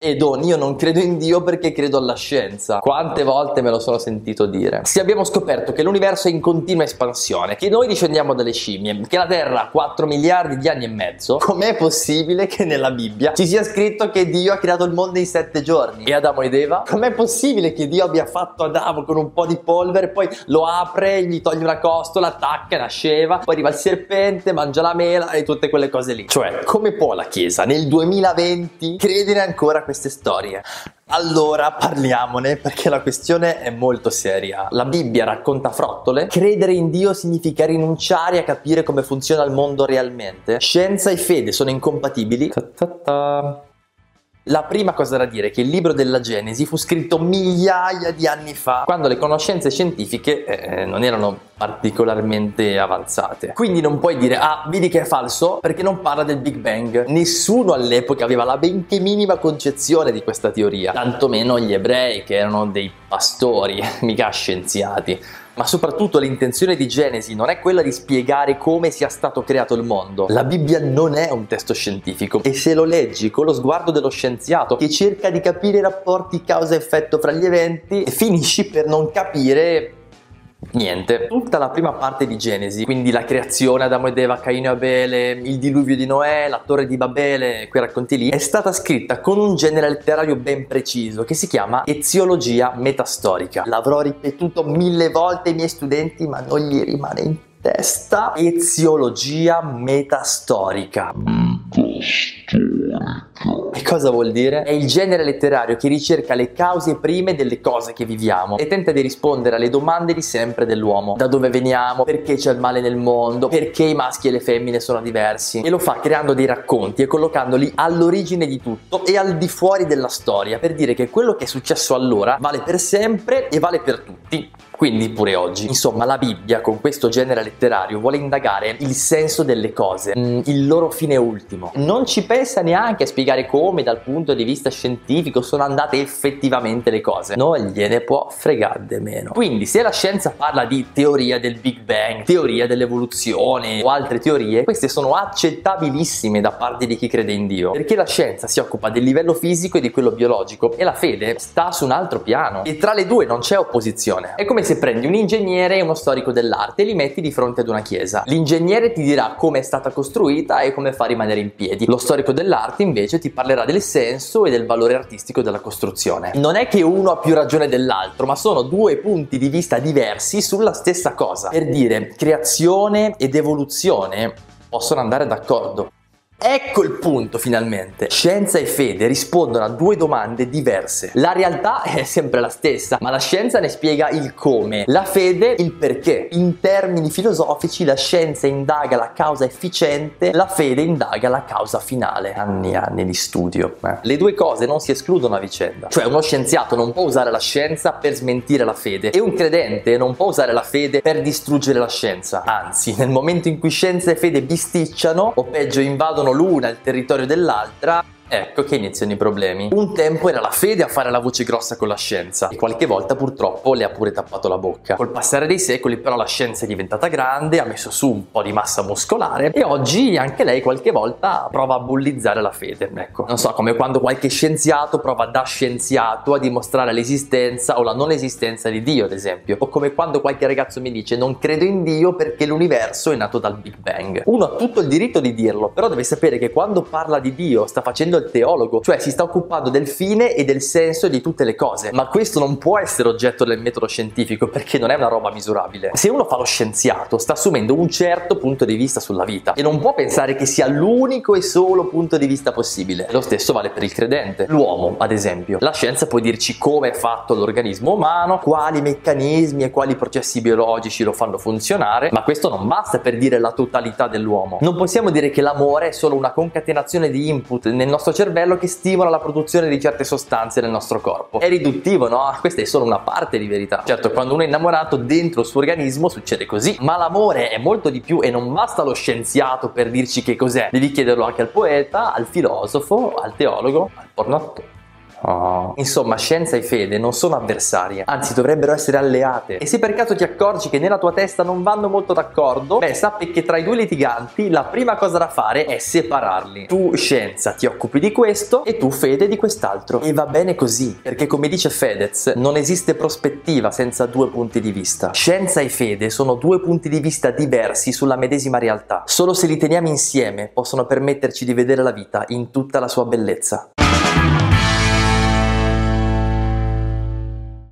E Don, io non credo in Dio perché credo alla scienza. Quante volte me lo sono sentito dire? Se abbiamo scoperto che l'universo è in continua espansione, che noi discendiamo dalle scimmie, che la Terra ha 4 miliardi di anni e mezzo, com'è possibile che nella Bibbia ci sia scritto che Dio ha creato il mondo in 7 giorni? E Adamo ed Eva? Com'è possibile che Dio abbia fatto Adamo con un po' di polvere, poi lo apre, gli toglie una costola, attacca, nasceva, poi arriva il serpente, mangia la mela e tutte quelle cose lì? Cioè, come può la Chiesa nel 2020 credere ancora queste storie. Allora parliamone perché la questione è molto seria. La Bibbia racconta frottole. Credere in Dio significa rinunciare a capire come funziona il mondo realmente. Scienza e fede sono incompatibili. Ta-ta-ta. La prima cosa da dire è che il libro della Genesi fu scritto migliaia di anni fa, quando le conoscenze scientifiche eh, non erano particolarmente avanzate. Quindi non puoi dire, ah, vedi che è falso, perché non parla del Big Bang. Nessuno all'epoca aveva la benché minima concezione di questa teoria, tantomeno gli ebrei, che erano dei pastori, mica scienziati ma soprattutto l'intenzione di Genesi non è quella di spiegare come sia stato creato il mondo. La Bibbia non è un testo scientifico e se lo leggi con lo sguardo dello scienziato che cerca di capire i rapporti causa-effetto fra gli eventi, finisci per non capire Niente, tutta la prima parte di Genesi, quindi la creazione Adamo ed Eva, Caino e Abele, il diluvio di Noè, la torre di Babele, quei racconti lì, è stata scritta con un genere letterario ben preciso che si chiama eziologia metastorica. L'avrò ripetuto mille volte ai miei studenti, ma non gli rimane in testa. Eziologia metastorica. Metastorica. E cosa vuol dire? È il genere letterario che ricerca le cause prime delle cose che viviamo e tenta di rispondere alle domande di sempre dell'uomo. Da dove veniamo? Perché c'è il male nel mondo? Perché i maschi e le femmine sono diversi? E lo fa creando dei racconti e collocandoli all'origine di tutto e al di fuori della storia per dire che quello che è successo allora vale per sempre e vale per tutti quindi pure oggi. Insomma, la Bibbia con questo genere letterario vuole indagare il senso delle cose, mm, il loro fine ultimo. Non ci pensa neanche a spiegare come dal punto di vista scientifico sono andate effettivamente le cose. Non gliene può fregare di meno. Quindi se la scienza parla di teoria del Big Bang, teoria dell'evoluzione o altre teorie, queste sono accettabilissime da parte di chi crede in Dio, perché la scienza si occupa del livello fisico e di quello biologico e la fede sta su un altro piano e tra le due non c'è opposizione. È come se prendi un ingegnere e uno storico dell'arte e li metti di fronte ad una chiesa. L'ingegnere ti dirà come è stata costruita e come fa a rimanere in piedi. Lo storico dell'arte invece ti parlerà del senso e del valore artistico della costruzione. Non è che uno ha più ragione dell'altro, ma sono due punti di vista diversi sulla stessa cosa. Per dire, creazione ed evoluzione possono andare d'accordo. Ecco il punto finalmente. Scienza e fede rispondono a due domande diverse. La realtà è sempre la stessa, ma la scienza ne spiega il come, la fede il perché. In termini filosofici la scienza indaga la causa efficiente, la fede indaga la causa finale. Anni e anni di studio. Eh. Le due cose non si escludono a vicenda. Cioè uno scienziato non può usare la scienza per smentire la fede e un credente non può usare la fede per distruggere la scienza. Anzi, nel momento in cui scienza e fede bisticciano o peggio invadono l'una il territorio dell'altra Ecco che iniziano i problemi. Un tempo era la fede a fare la voce grossa con la scienza e qualche volta purtroppo le ha pure tappato la bocca. Col passare dei secoli però la scienza è diventata grande, ha messo su un po' di massa muscolare e oggi anche lei qualche volta prova a bullizzare la fede. Ecco, non so, come quando qualche scienziato prova da scienziato a dimostrare l'esistenza o la non esistenza di Dio, ad esempio. O come quando qualche ragazzo mi dice non credo in Dio perché l'universo è nato dal Big Bang. Uno ha tutto il diritto di dirlo, però deve sapere che quando parla di Dio sta facendo il teologo, cioè si sta occupando del fine e del senso di tutte le cose. Ma questo non può essere oggetto del metodo scientifico perché non è una roba misurabile. Se uno fa lo scienziato, sta assumendo un certo punto di vista sulla vita e non può pensare che sia l'unico e solo punto di vista possibile. Lo stesso vale per il credente. L'uomo, ad esempio. La scienza può dirci come è fatto l'organismo umano, quali meccanismi e quali processi biologici lo fanno funzionare, ma questo non basta per dire la totalità dell'uomo. Non possiamo dire che l'amore è solo una concatenazione di input nel nostro nostro cervello che stimola la produzione di certe sostanze nel nostro corpo. È riduttivo, no? Questa è solo una parte di verità. Certo, quando uno è innamorato, dentro il suo organismo succede così. Ma l'amore è molto di più e non basta lo scienziato per dirci che cos'è. Devi chiederlo anche al poeta, al filosofo, al teologo, al pornoattore. Oh. Insomma, scienza e fede non sono avversarie, anzi dovrebbero essere alleate. E se per caso ti accorgi che nella tua testa non vanno molto d'accordo, beh, sappi che tra i due litiganti la prima cosa da fare è separarli. Tu scienza ti occupi di questo e tu fede di quest'altro. E va bene così, perché come dice Fedez, non esiste prospettiva senza due punti di vista. Scienza e fede sono due punti di vista diversi sulla medesima realtà. Solo se li teniamo insieme possono permetterci di vedere la vita in tutta la sua bellezza.